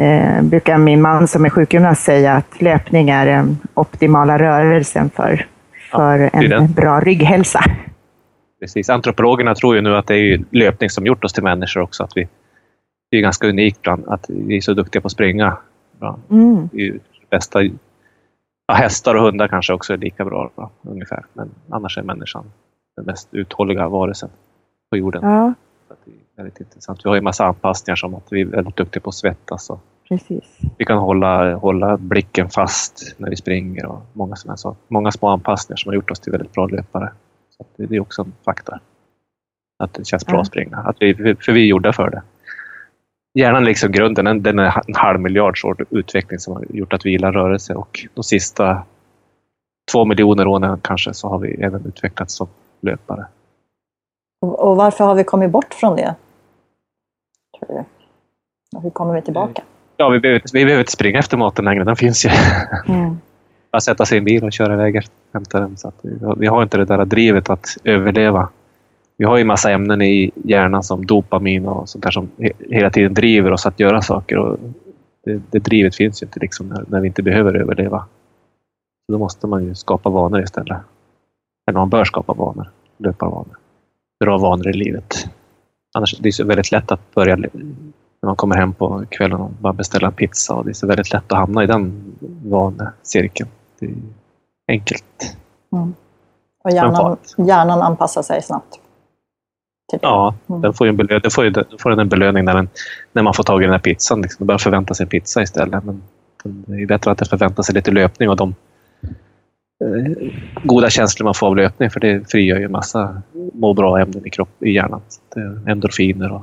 Eh, brukar min man som är sjukgymnast säga att löpning är den optimala rörelsen för, för är en den. bra rygghälsa. Precis. Antropologerna tror ju nu att det är löpning som gjort oss till människor också. Att vi, det är ganska unikt bland att vi är så duktiga på att springa. Bra. Mm. Det är ju bästa... Ja, hästar och hundar kanske också är lika bra, bra ungefär. Men annars är människan den mest uthålliga varelsen på jorden. Ja, Så det är väldigt intressant. Vi har ju massa anpassningar som att vi är väldigt duktiga på att svettas. Och precis. vi kan hålla, hålla blicken fast när vi springer och många sådana saker. Många små anpassningar som har gjort oss till väldigt bra löpare. Så det, det är också en faktor. Att det känns bra Ja. att springa. Att vi, för vi är gjorda för det. Hjärnan är liksom grunden. Den, den är en halv miljards år utveckling som har gjort att vi gillar rörelse och de sista två miljoner åren kanske så har vi även utvecklats som löpare. Och, och varför har vi kommit bort från det? Tror du? Och hur kommer vi tillbaka? Ja, vi behöver, vi behöver inte springa efter maten längre. Den finns ju. Mm. bara sätta sig i en bil och köra iväg och hämta den. Så att vi, har- vi har inte det där drivet att överleva. Vi har ju massa ämnen i hjärnan som dopamin och sånt där som he, hela tiden driver oss att göra saker. Och det, det drivet finns ju inte liksom när, när vi inte behöver överleva. Så då måste man ju skapa vanor istället. Eller man bör skapa vanor, löparvanor. Bra vanor i livet. Annars det är så väldigt lätt att börja när man kommer hem på kvällen och bara beställa en pizza. Och det är så väldigt lätt att hamna i den vanecirkeln. Det är enkelt. Och hjärnan, hjärnan anpassar sig snabbt. Det. Ja, Mm. den får ju en, belö- den får ju, den får en belöning när, den, när man får tag i den här pizzan. Liksom. Den börjar förvänta sig pizza istället. Men det är bättre att den förväntar sig lite löpning och de eh, goda känslor man får av löpning. För det frigör ju massa må bra-ämnen i, kropp, i hjärnan. Endorfiner och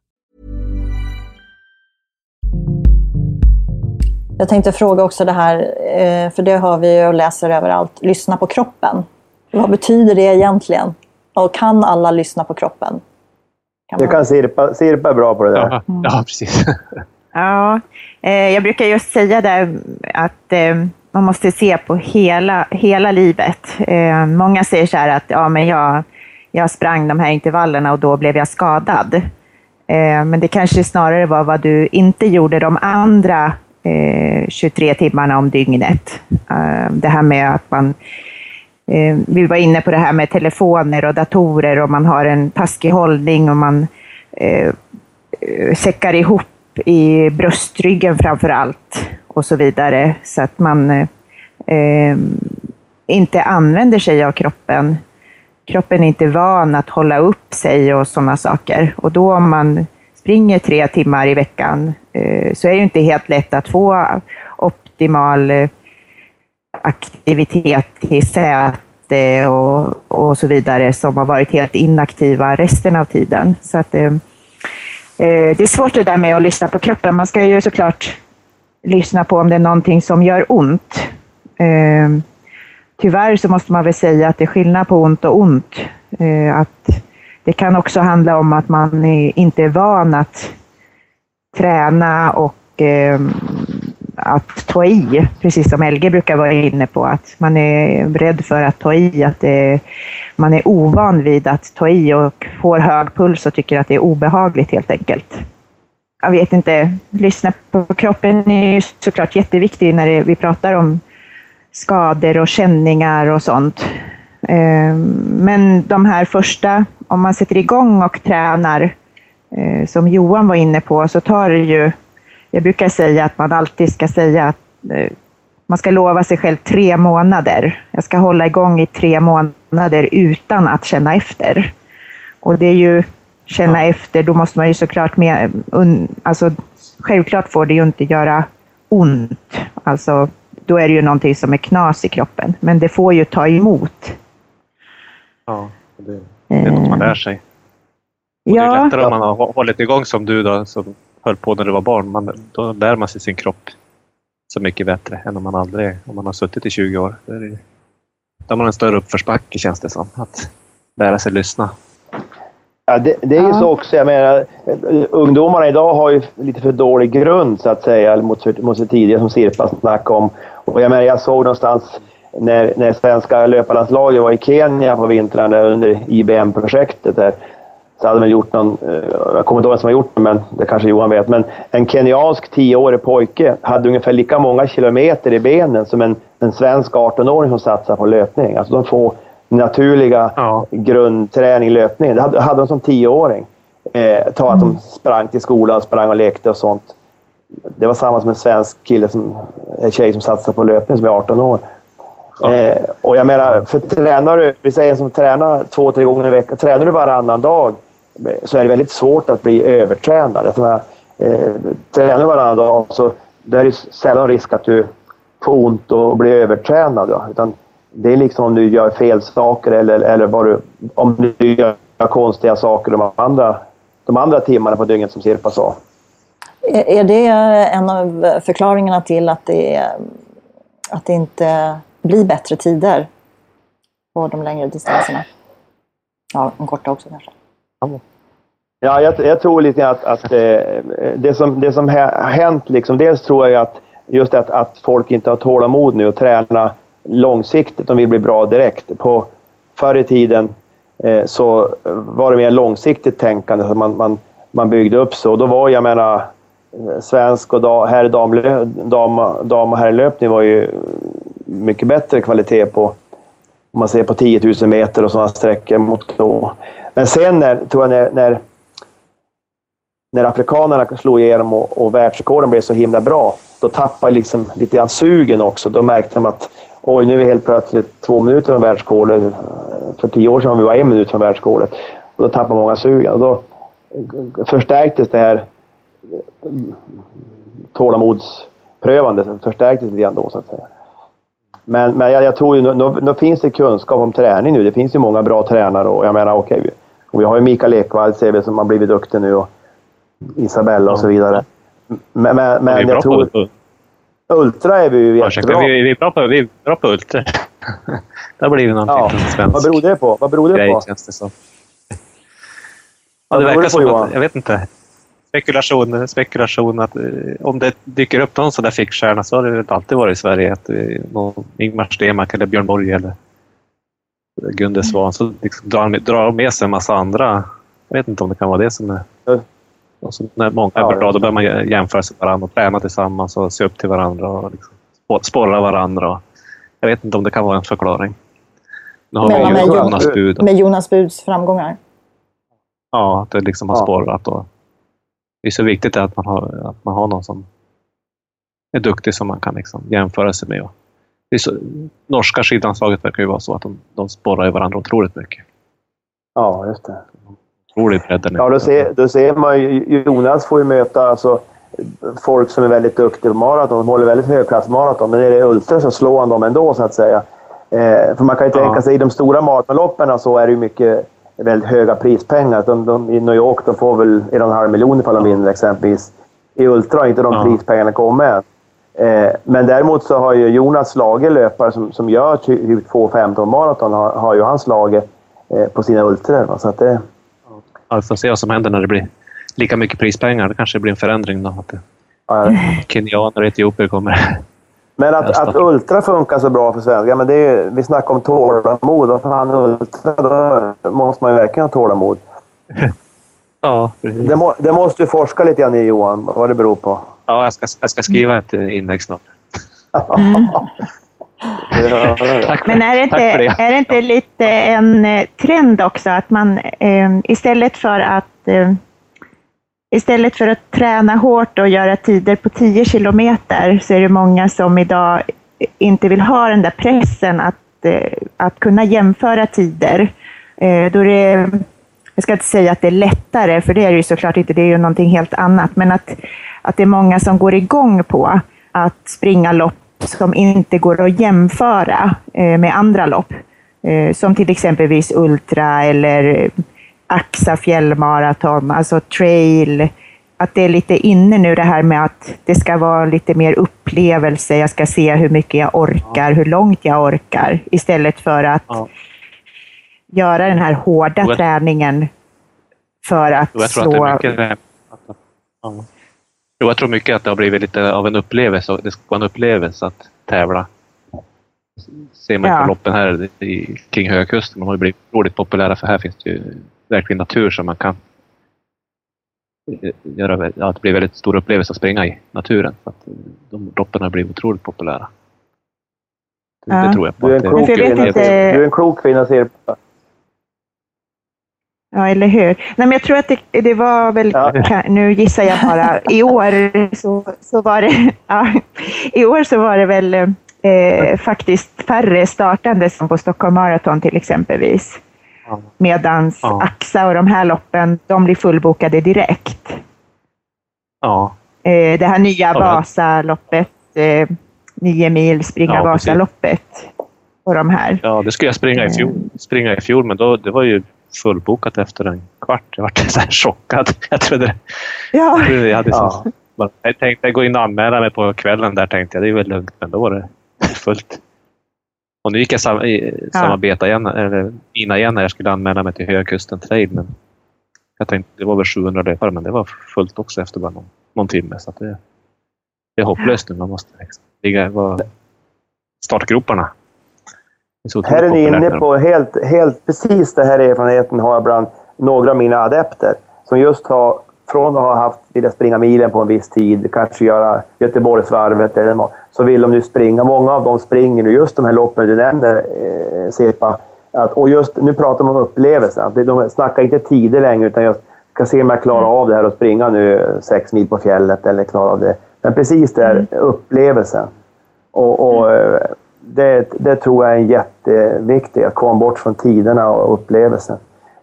Jag tänkte fråga också det här, eh, för det hör vi ju och läser överallt. Lyssna på kroppen. Vad betyder det egentligen? Och kan alla lyssna på kroppen? Kan Det man- kan Sirpa, Sirpa är bra på det där. Ja, ja precis. Ja, eh, jag brukar just säga där att eh, man måste se på hela, hela livet. Många säger så här att ja, men jag, jag sprang de här intervallerna och då blev jag skadad. Men det kanske snarare var vad du inte gjorde de andra Eh, 23 timmarna om dygnet. Eh, det här med att man Eh, vi var inne på det här med telefoner och datorer och man har en taskig hållning och man eh, eh, säckar ihop i bröstryggen framför allt och så vidare. Så att man eh, eh, inte använder sig av kroppen kroppen är inte van att hålla upp sig och sådana saker. Och då om man springer tre timmar i veckan eh, så är det inte helt lätt att få optimal eh, aktivitet i säte och, och så vidare som har varit helt inaktiva resten av tiden. Så att, eh, eh, det är svårt det där med att lyssna på kroppen. Man ska ju såklart lyssna på om det är någonting som gör ont. Tyvärr så måste man väl säga att det är skillnad på ont och ont. Att det kan också handla om att man inte är van att träna och eh, att ta i, precis som LG brukar vara inne på, att man är rädd för att ta i, att det, man är ovan vid att ta i och får hög puls och tycker att det är obehagligt helt enkelt. Jag vet inte, lyssna på kroppen är såklart jätteviktig när vi pratar om skador och känningar och sånt. Eh, men de här första, om man sätter igång och tränar, eh, som Johan var inne på, så tar det ju... Jag brukar säga att man alltid ska säga att eh, man ska lova sig själv tre månader. Jag ska hålla igång i tre månader utan att känna efter. Och det är ju känna efter, då måste man ju såklart med... Alltså, självklart får det ju inte göra ont. Alltså, då är det ju någonting som är knas i kroppen. Men det får ju ta emot. Ja, det, det är något man lär sig. Och ja. Det är lättare om man har hållit igång som du då, som höll på när du var barn. Man, då lär man sig sin kropp så mycket bättre än om man aldrig om man har suttit i 20 år. Då, är det, då har man en större uppförsbacke känns det som. Att lära sig lyssna. Ja, det, det är ju så också. Jag menar, ungdomarna idag har ju lite för dålig grund så att säga mot, mot sig tidigare som Sirpa snackade om. Och jag, menar, jag såg någonstans när, när svenska löparlandslaget var i Kenya på vintrarna under IBM-projektet där, så hade man gjort någon, eh, jag kommer inte ihåg vem som har gjort det, men det kanske Johan vet, men en kenyansk tioårig pojke hade ungefär lika många kilometer i benen som en, en svensk 18-åring som satsar på löpning. Alltså de får naturliga ja. grundträning löpning. Det hade, hade de som tioåring. Eh, ta att de sprang till skolan, sprang och lekte och sånt. Det var samma som en svensk kille, som, en tjej som satsar på löpning som är 18 år. Eh, och jag menar, för tränar du, vi säger som tränar två, tre gånger i veckan, tränar du varannan dag så är det väldigt svårt att bli övertränad. Eh, tränar du varannan dag så det är det sällan risk att du får ont och blir övertränad. Då. Utan det är liksom om du gör fel saker eller, eller vad du, om du gör konstiga saker de andra, de andra timmarna på dygnet som Sirpa sa. Är det en av förklaringarna till att det, att det inte bli bättre tider på de längre distanserna. Ja, de korta också kanske. Ja, jag, jag tror lite att, att eh, det, som, det som har hänt, liksom, dels tror jag att just att, att folk inte har tålamod nu och träna långsiktigt. De vill bli bra direkt. På, förr i tiden eh, så var det mer långsiktigt tänkande. Så man, man, man byggde upp så. Och då var, jag menar, eh, svensk och da, herr, dam, dam, dam och herrlöpning var ju mycket bättre kvalitet på, om man ser på 10 000 meter och sådana sträckor mot då. Men sen när, tror jag när, när, när afrikanerna slog igenom och, och världsrekorden blev så himla bra, då tappade liksom lite grann sugen också. Då märkte de att oj, nu är vi helt plötsligt två minuter från världsrekordet. För tio år sedan var vi bara en minut från världsrekordet. Då tappade många sugen. Och då förstärktes det här tålamodsprövandet förstärktes lite grann då så att säga. Men, men jag, jag tror ju, nu, nu, finns det kunskap om träning nu. Det finns ju många bra tränare och jag menar okej. Okay, vi har ju Mikael Ekvall ser vi som har blivit duktig nu och Isabella och så vidare. Men, men, men jag tror... På, ultra är vi ju jättebra. Vi, vi, är bra på, vi är bra på ultra. det har blivit någonting ja. svensk Vad beror det på? Vad beror det grej, på? Känns det som. Ja, det verkar som att, jag vet inte spekulation, spekulation att eh, om det dyker upp någon sån där fickstjärna så har det väl alltid varit i Sverige. Att eh, någon Ingmar Stenmark eller Björn Borg eller Gunde Svan så liksom drar, drar med sig en massa andra. Jag vet inte om det kan vara det som är... Och så när många är bra, då börjar man jämföra sig med varandra och träna tillsammans och se upp till varandra och liksom sporra varandra. Jag vet inte om det kan vara en förklaring. Nu har Menar med, Jonas Jonas Buds framgångar? Ja, att det liksom har sporrat. Och, det är så viktigt att man har, att man har någon som är duktig som man kan liksom jämföra sig med. Det är så, norska skidlandslaget verkar ju vara så att de, de sporrar varandra otroligt mycket. Ja, just det. Otrolig bredd. Ja, då ser, då ser man ju... Jonas får ju möta alltså, folk som är väldigt duktiga på maraton. De håller väldigt högklassmaraton. Men när det är ultra så slår han dem ändå, så att säga. Eh, för man kan ju tänka ja. sig, i de stora maratonloppen så är det ju mycket väldigt höga prispengar. De, de, I New York de får väl en och en halv miljon ifall de vinner exempelvis. I Ultra har inte de ja. prispengarna kommit än. Eh, men däremot så har ju Jonas slagit löpare som, som gör typ 2.15 maraton, har, har ju han slagit eh, på sina ultror. Så att det... Ja, vi får se vad som händer när det blir lika mycket prispengar. Det kanske blir en förändring då. Att det... ja. Kenyaner och etiopier kommer men att, att Ultra funkar så bra för svenskar, men det är, vi snackar om tålamod. Vad fan Ultra, då måste man ju verkligen ha tålamod. ja, precis. Det, må, det måste du forska lite grann i Johan, vad det beror på. Ja, jag ska, jag ska skriva ett inlägg snart. Men är det, inte, det. är det inte lite en eh, trend också att man eh, istället för att eh, istället för att träna hårt och göra tider på 10 kilometer så är det många som idag inte vill ha den där pressen att, eh, att kunna jämföra tider. Eh, då är det, jag ska inte säga att det är lättare, för det är det ju såklart inte, det är ju någonting helt annat, men att, att det är många som går igång på att springa lopp som inte går att jämföra eh, med andra lopp. Som till exempelvis ultra eller Axa fjällmaraton, alltså trail. Att det är lite inne nu det här med att det ska vara lite mer upplevelse. Jag ska se hur mycket jag orkar, ja. hur långt jag orkar. Istället för att ja. göra den här hårda jag, träningen för att jag slå... Att mycket, ja. Jag tror mycket att det har blivit lite av en upplevelse. Det ska vara en upplevelse att tävla. Ser man ja. på loppen här i, kring Högkusten, de har blivit otroligt populära för här finns det ju verkligen natur som man kan göra, ja, det blir väldigt stor upplevelse att springa i naturen. Så att de loppen har blivit otroligt populära. Det, ja. det tror jag på. Du är en klok kvinna, inte... du är en klok kvinna ser Ja, eller hur. Nej, men jag tror att det, det var väl, ja. nu gissar jag bara, i år så, så var det, ja, i år så var det väl eh, faktiskt färre startande som på Stockholm Marathon till exempelvis. Medan ja. AXA och de här loppen, de blir fullbokade direkt. Ja. Eh, det här nya Vasaloppet, eh, nio mil springa ja, Vasaloppet. Och de här. Ja, det skulle jag springa i eh. fjol, springa i fjol men då, det var ju fullbokat efter en kvart. Jag var så här chockad. Jag trodde ja. jag, hade ja. så, jag tänkte gå in och anmäla mig på kvällen där tänkte jag det är väl lugnt men då var det fullt. Och nu gick jag sam samarbeta igen, eller Ina igen när jag skulle anmäla mig till Högkusten Trail. Men jag tänkte, det var väl 700 löpare, men det var fullt också efter bara någon, någon timme. Så det, det är hopplöst nu. Man måste liksom ligga i startgroparna. Här är ni inne på helt, helt precis den här erfarenheten har jag bland några av mina adepter som just har från att ha haft, vilja springa milen på en viss tid, kanske göra Göteborgsvarvet eller något, så vill de nu springa. Många av dem springer nu just de här loppen du nämner, eh, Sepa. Att, och just nu pratar man om upplevelsen. De snackar inte tider längre, utan jag ska se om jag klarar av det här och springa nu sex mil på fjället eller klara av det. Men precis det här mm. upplevelsen. Och, och mm. det, det tror jag är jätteviktigt, att komma bort från tiderna och upplevelsen.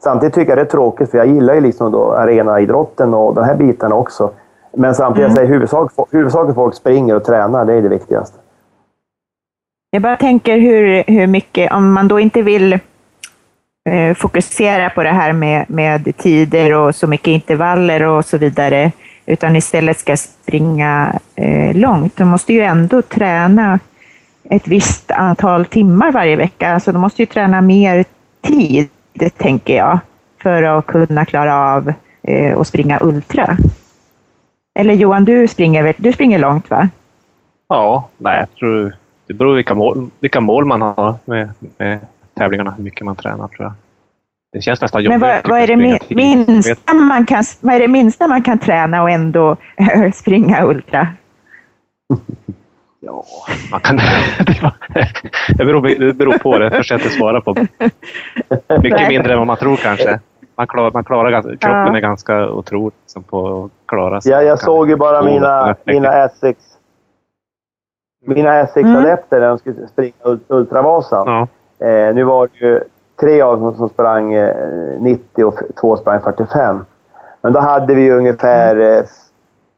Samtidigt tycker jag det är tråkigt, för jag gillar ju liksom då arenaidrotten och de här bitarna också. Men samtidigt, mm. jag säger huvudsak, huvudsaken folk springer och tränar, det är det viktigaste. Jag bara tänker hur, hur mycket, om man då inte vill eh, fokusera på det här med, med tider och så mycket intervaller och så vidare, utan istället ska springa eh, långt, då måste ju ändå träna ett visst antal timmar varje vecka. Alltså de måste ju träna mer tid det tänker jag, för att kunna klara av eh, att springa ultra. Eller Johan, du springer, du springer långt va? Ja, nej, jag tror det beror på vilka mål, vilka mål man har med, med tävlingarna, hur mycket man tränar tror jag. Det känns nästan jobbigt. Men vad, vad, är det minsta man kan, vad är det minsta man kan träna och ändå springa ultra? Ja, man kan... det, beror, det beror på, det inte svara på. Mycket mindre än vad man tror kanske. Man klarar, man klarar kroppen ja. är ganska otrolig liksom, på att klara sig. Ja, jag såg ju bara mina, mina Essex mina Essex-adepter mm. när de skulle springa Ultravasan. Ja. Eh, nu var det ju tre av dem som sprang eh, 90 och två sprang 45. Men då hade vi ungefär eh,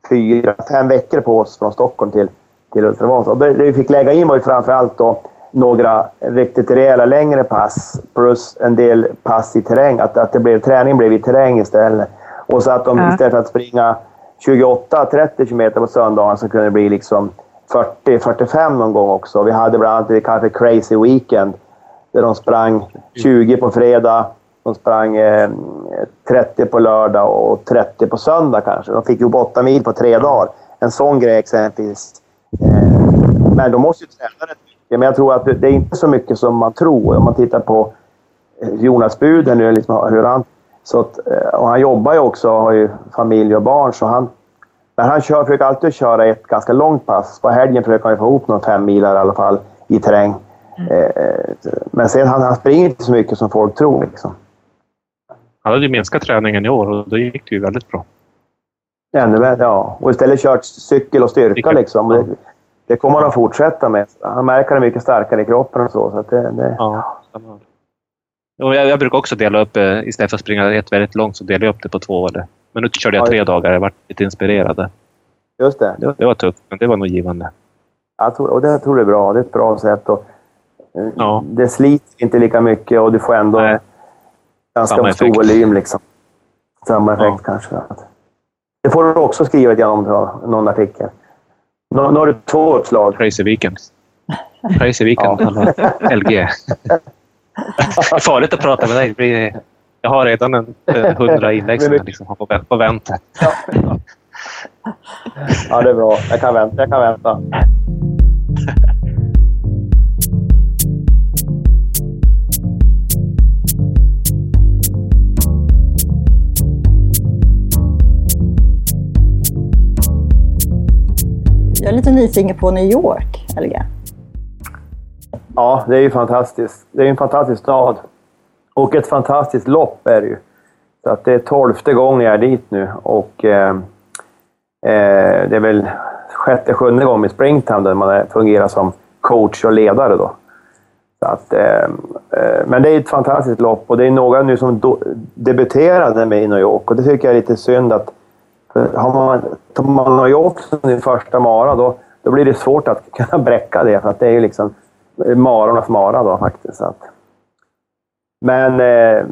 fyra, fem veckor på oss från Stockholm till, till Ultravasa. Och det, vi fick lägga in var ju framförallt då några riktigt rejäla längre pass plus en del pass i terräng. Att, att det blev, träningen blev i terräng istället. Och så att de Ja. istället för att springa 28-30 km på söndagen så kunde det bli liksom 40-45 någon gång också. Vi hade bland annat det vi kallar för Crazy Weekend. Där de sprang 20 på fredag, de sprang eh, 30 på lördag och 30 på söndag kanske. De fick ju 8 mil på tre dagar. En sån grej exempelvis. Eh, men de måste ju träna rätt mycket. Men jag tror att det är inte så mycket som man tror. Om man tittar på eh, Jonas Buden nu, liksom, hur han... Så att, eh, och han jobbar ju också, har ju familj och barn, så han... Men han kör, försöker alltid köra ett ganska långt pass. På helgen försöker han ju få ihop någon fem milar i alla fall i terräng. Eh, men sen han, han springer inte så mycket som folk tror. Liksom. Han hade ju minskat träningen i år och då gick det ju väldigt bra. Ännu värre, ja. Och istället kört cykel och styrka liksom. Det, det kommer han att fortsätta med. Han märker det mycket starkare i kroppen och så. så att det, det, Ja. Och jag, jag brukar också dela upp, eh, istället för att springa ett väldigt långt, så delar jag upp det på två. Eller. Men nu körde jag Ja, tre dagar. Jag var lite inspirerad. Just det. Det var, det var tufft, men det var nog givande. Jag tror, och det tror jag är bra. Det är ett bra sätt. Och, Ja. Det slits inte lika mycket och du får ändå Nej. ganska Samma stor effekt. volym. Liksom. Samma effekt Ja. kanske. Det får du också skriva grann om, någon artikel. Nu, nu har du två uppslag. Crazy. Crazy Weekend, Ja. LG. Det är farligt att prata med dig. Jag har redan en eh, hundra inlägg som jag liksom har på vä- på vänta. Ja, det är bra. Jag kan vänta. Jag kan vänta. Jag är lite nyfiken på New York, LG. Ja, det är ju fantastiskt. Det är en fantastisk stad. Och ett fantastiskt lopp är det ju. Så att det är tolfte gången jag är dit nu och eh, eh, det är väl sjätte, sjunde gången i Springtime, där man fungerar som coach och ledare då. Så att, eh, eh, men det är ett fantastiskt lopp och det är några nu som do, debuterade med i New York och det tycker jag är lite synd att har man, tar man New sin första mara då, då blir det svårt att kunna bräcka det för att det är ju liksom eh, marornas mara då faktiskt. Så att. Men eh,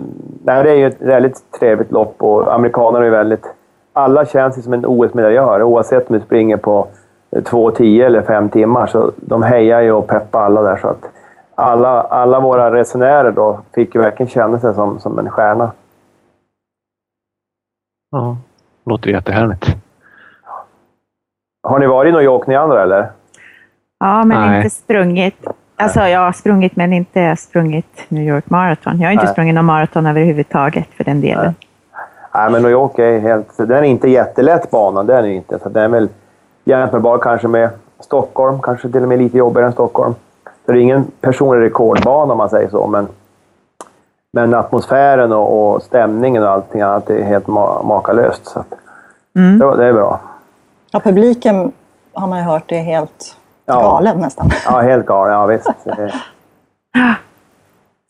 nej, det är ju ett väldigt trevligt lopp och amerikanerna är ju väldigt... Alla känns ju som en OS-medaljör oavsett om du springer på eh, 2.10 eller 5 timmar. Så de hejar ju och peppar alla där. Så att alla, alla våra resenärer då fick ju verkligen känna sig som, som en stjärna. Ja, låter jättehärligt. Har ni varit i New York ni andra eller? Ja, men Nej. inte sprungit. Alltså, jag har sprungit, men inte sprungit New York Marathon. Jag har inte Nej. sprungit någon maraton överhuvudtaget för den delen. Nej, men New York är helt... Den är inte jättelätt bana, den är inte. Så den är väl jämförbar kanske med Stockholm, kanske till och med lite jobbigare än Stockholm. Så det är ingen personlig rekordbana om man säger så, men, men atmosfären och, och stämningen och allting annat är helt ma makalöst. Så att, Mm. det, det är bra. Ja, publiken har man ju hört är helt Ja. galen nästan. Ja, helt galen. Ja, visst.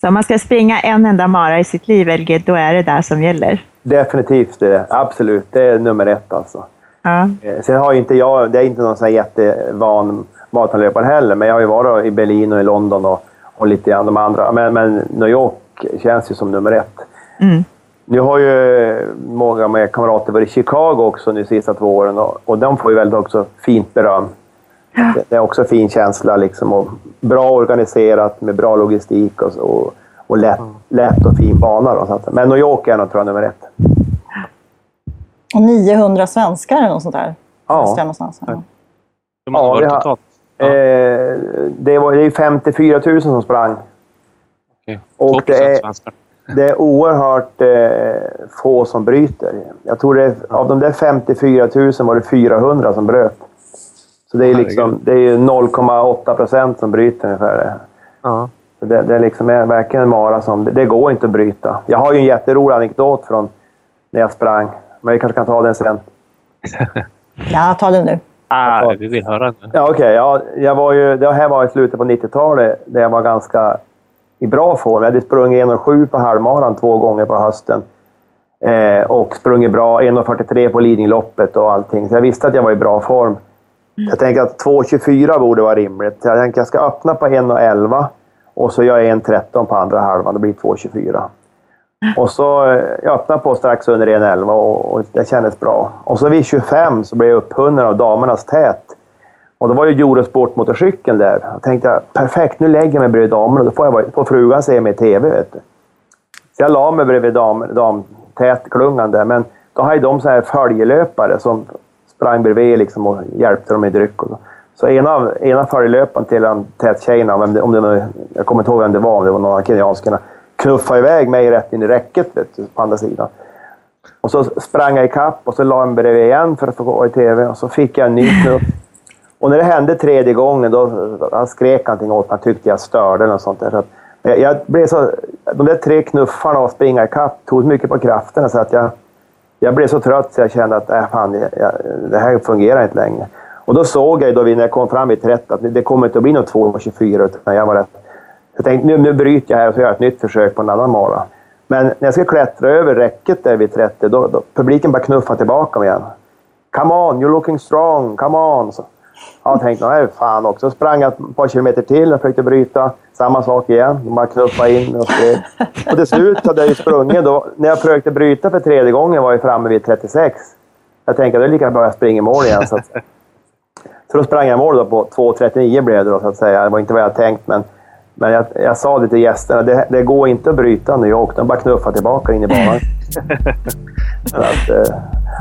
Så om man ska springa en enda mara i sitt liv, LG, då är det där som gäller. Definitivt, det, absolut. Det är nummer ett alltså. Ja. Eh, Sen har ju inte jag, det är inte någon sån här jättevan maratonlöpare heller, men jag har ju varit i Berlin och i London och, och lite grann de andra. Men, men New York känns ju som nummer ett. Mm. Nu har ju många av mina kamrater varit i Chicago också nu sista två åren och, och de får ju väldigt också fint beröm. Det, det är också fin känsla liksom och bra organiserat med bra logistik och, och, och lätt, lätt och fin bana. Då, så att, men New York är nog tror jag nummer ett. Och 900 svenskar eller något sånt där. Ja. Någonstans. Ja. Ja, det har- totalt? Eh, det, var, det är 54 000 som sprang. Okej. Och 2 det är, det är oerhört eh, få som bryter. Jag tror det är, av de där 54 000 var det 400 som bröt. Så det är, liksom, det är ju 0,8 procent som bryter ungefär. Det. Ja. Så det, det är liksom är verkligen en mara som... Det, det går inte att bryta. Jag har ju en jätterolig anekdot från när jag sprang. Men vi kanske kan ta den sen. ja, ta det nu. Ah, vi vill höra nu. Ja, okej. Ja, jag var ju, det här var i slutet på 90-talet där jag var ganska i bra form. Jag hade sprungit 1,07 på halvmaran två gånger på hösten. Eh, och sprungit bra, 1,43 på Lidingöloppet och allting. Så jag visste att jag var i bra form. Jag tänker att 2,24 borde vara rimligt. Jag tänker att jag ska öppna på 1,11 och så gör jag 1,13 på andra halvan. Då blir det 2,24. Och så eh, jag öppnade på strax under 1,11 och, och det kändes bra. Och så vid 25 så blev jag upphunnen av damernas tät. Och då var ju Eurosport-motorcykeln där. Jag tänkte perfekt, nu lägger jag mig bredvid damerna. Då får, jag, får frugan se mig i TV. Vet du. Så jag la mig bredvid dam, damtätklungan där. Men då hade de så här följelöpare som sprang bredvid liksom och hjälpte dem med dryck. Och så. Så ena, ena följelöparen till en tättjejerna, om det, om det jag kommer inte ihåg vem det var, om det var någon av kenyanskorna knuffade iväg mig rätt in i räcket vet du, på andra sidan. Och så sprang jag ikapp och så la jag mig bredvid igen för att få gå i TV och så fick jag en ny knuff. Och när det hände tredje gången, då han skrek någonting åt mig. Han tyckte jag störde eller något sånt där. Så jag, jag, blev så, de där tre knuffarna och springa ikapp tog mycket på krafterna så att jag, jag blev så trött så jag kände att äh, fan, jag, det här fungerar inte längre. Och då såg jag då när jag kom fram vid 30 att det kommer inte att bli något 2.24 utan jag var rätt. Jag tänkte nu, nu bryter jag här och så gör jag ett nytt försök på en annan mara. Men när jag ska klättra över räcket där vid 30, då, då publiken bara knuffar tillbaka mig igen. Come on, you're looking strong, come on! Så. Jag tänkte, nej fan också. Sprang ett par kilometer till och försökte bryta. Samma sak igen. De bara knuffade in och skrev. Och till slut hade jag ju sprungit. Då, när jag försökte bryta för tredje gången var jag framme vid 36. Jag tänkte, det är lika bra att jag springer mål igen. Så, att, så då sprang jag mål då på 2.39 blev det då, så att säga. Det var inte vad jag tänkt, men, men jag, jag sa det till gästerna. Det, det går inte att bryta nu. Jag åkte. De bara knuffade tillbaka in i banan. att, eh,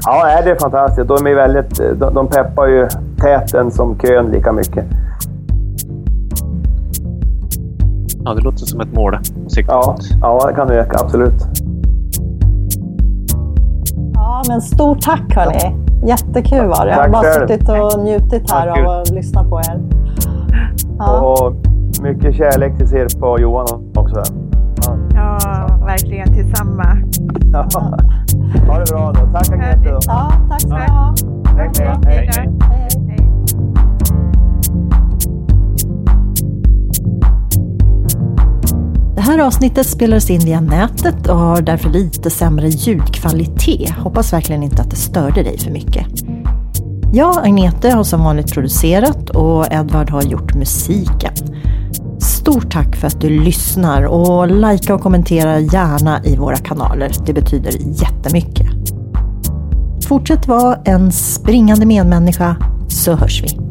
Ja, det är fantastiskt. De, är väldigt, de, de peppar ju täten som kön lika mycket. Ja, det låter som ett mål att ja, ja, det kan det öka. Absolut. Ja, men stort tack hörni. Jättekul var det. Jag har bara själv. suttit och njutit här av att lyssna på er. Ja. Och mycket kärlek till er på Johan också. Ja, ja verkligen. Tillsamma. Ja. Ha det bra då. Tack Agnete. Då. Ja, tack ska du ha. Hej, hej. hej. Det här avsnittet spelades in via nätet och har därför lite sämre ljudkvalitet. Hoppas verkligen inte att det störde dig för mycket. Jag, Agnete, har som vanligt producerat och Edvard har gjort musiken. Stort tack för att du lyssnar och likea och kommentera gärna i våra kanaler. Det betyder jättemycket. Fortsätt vara en springande medmänniska så hörs vi.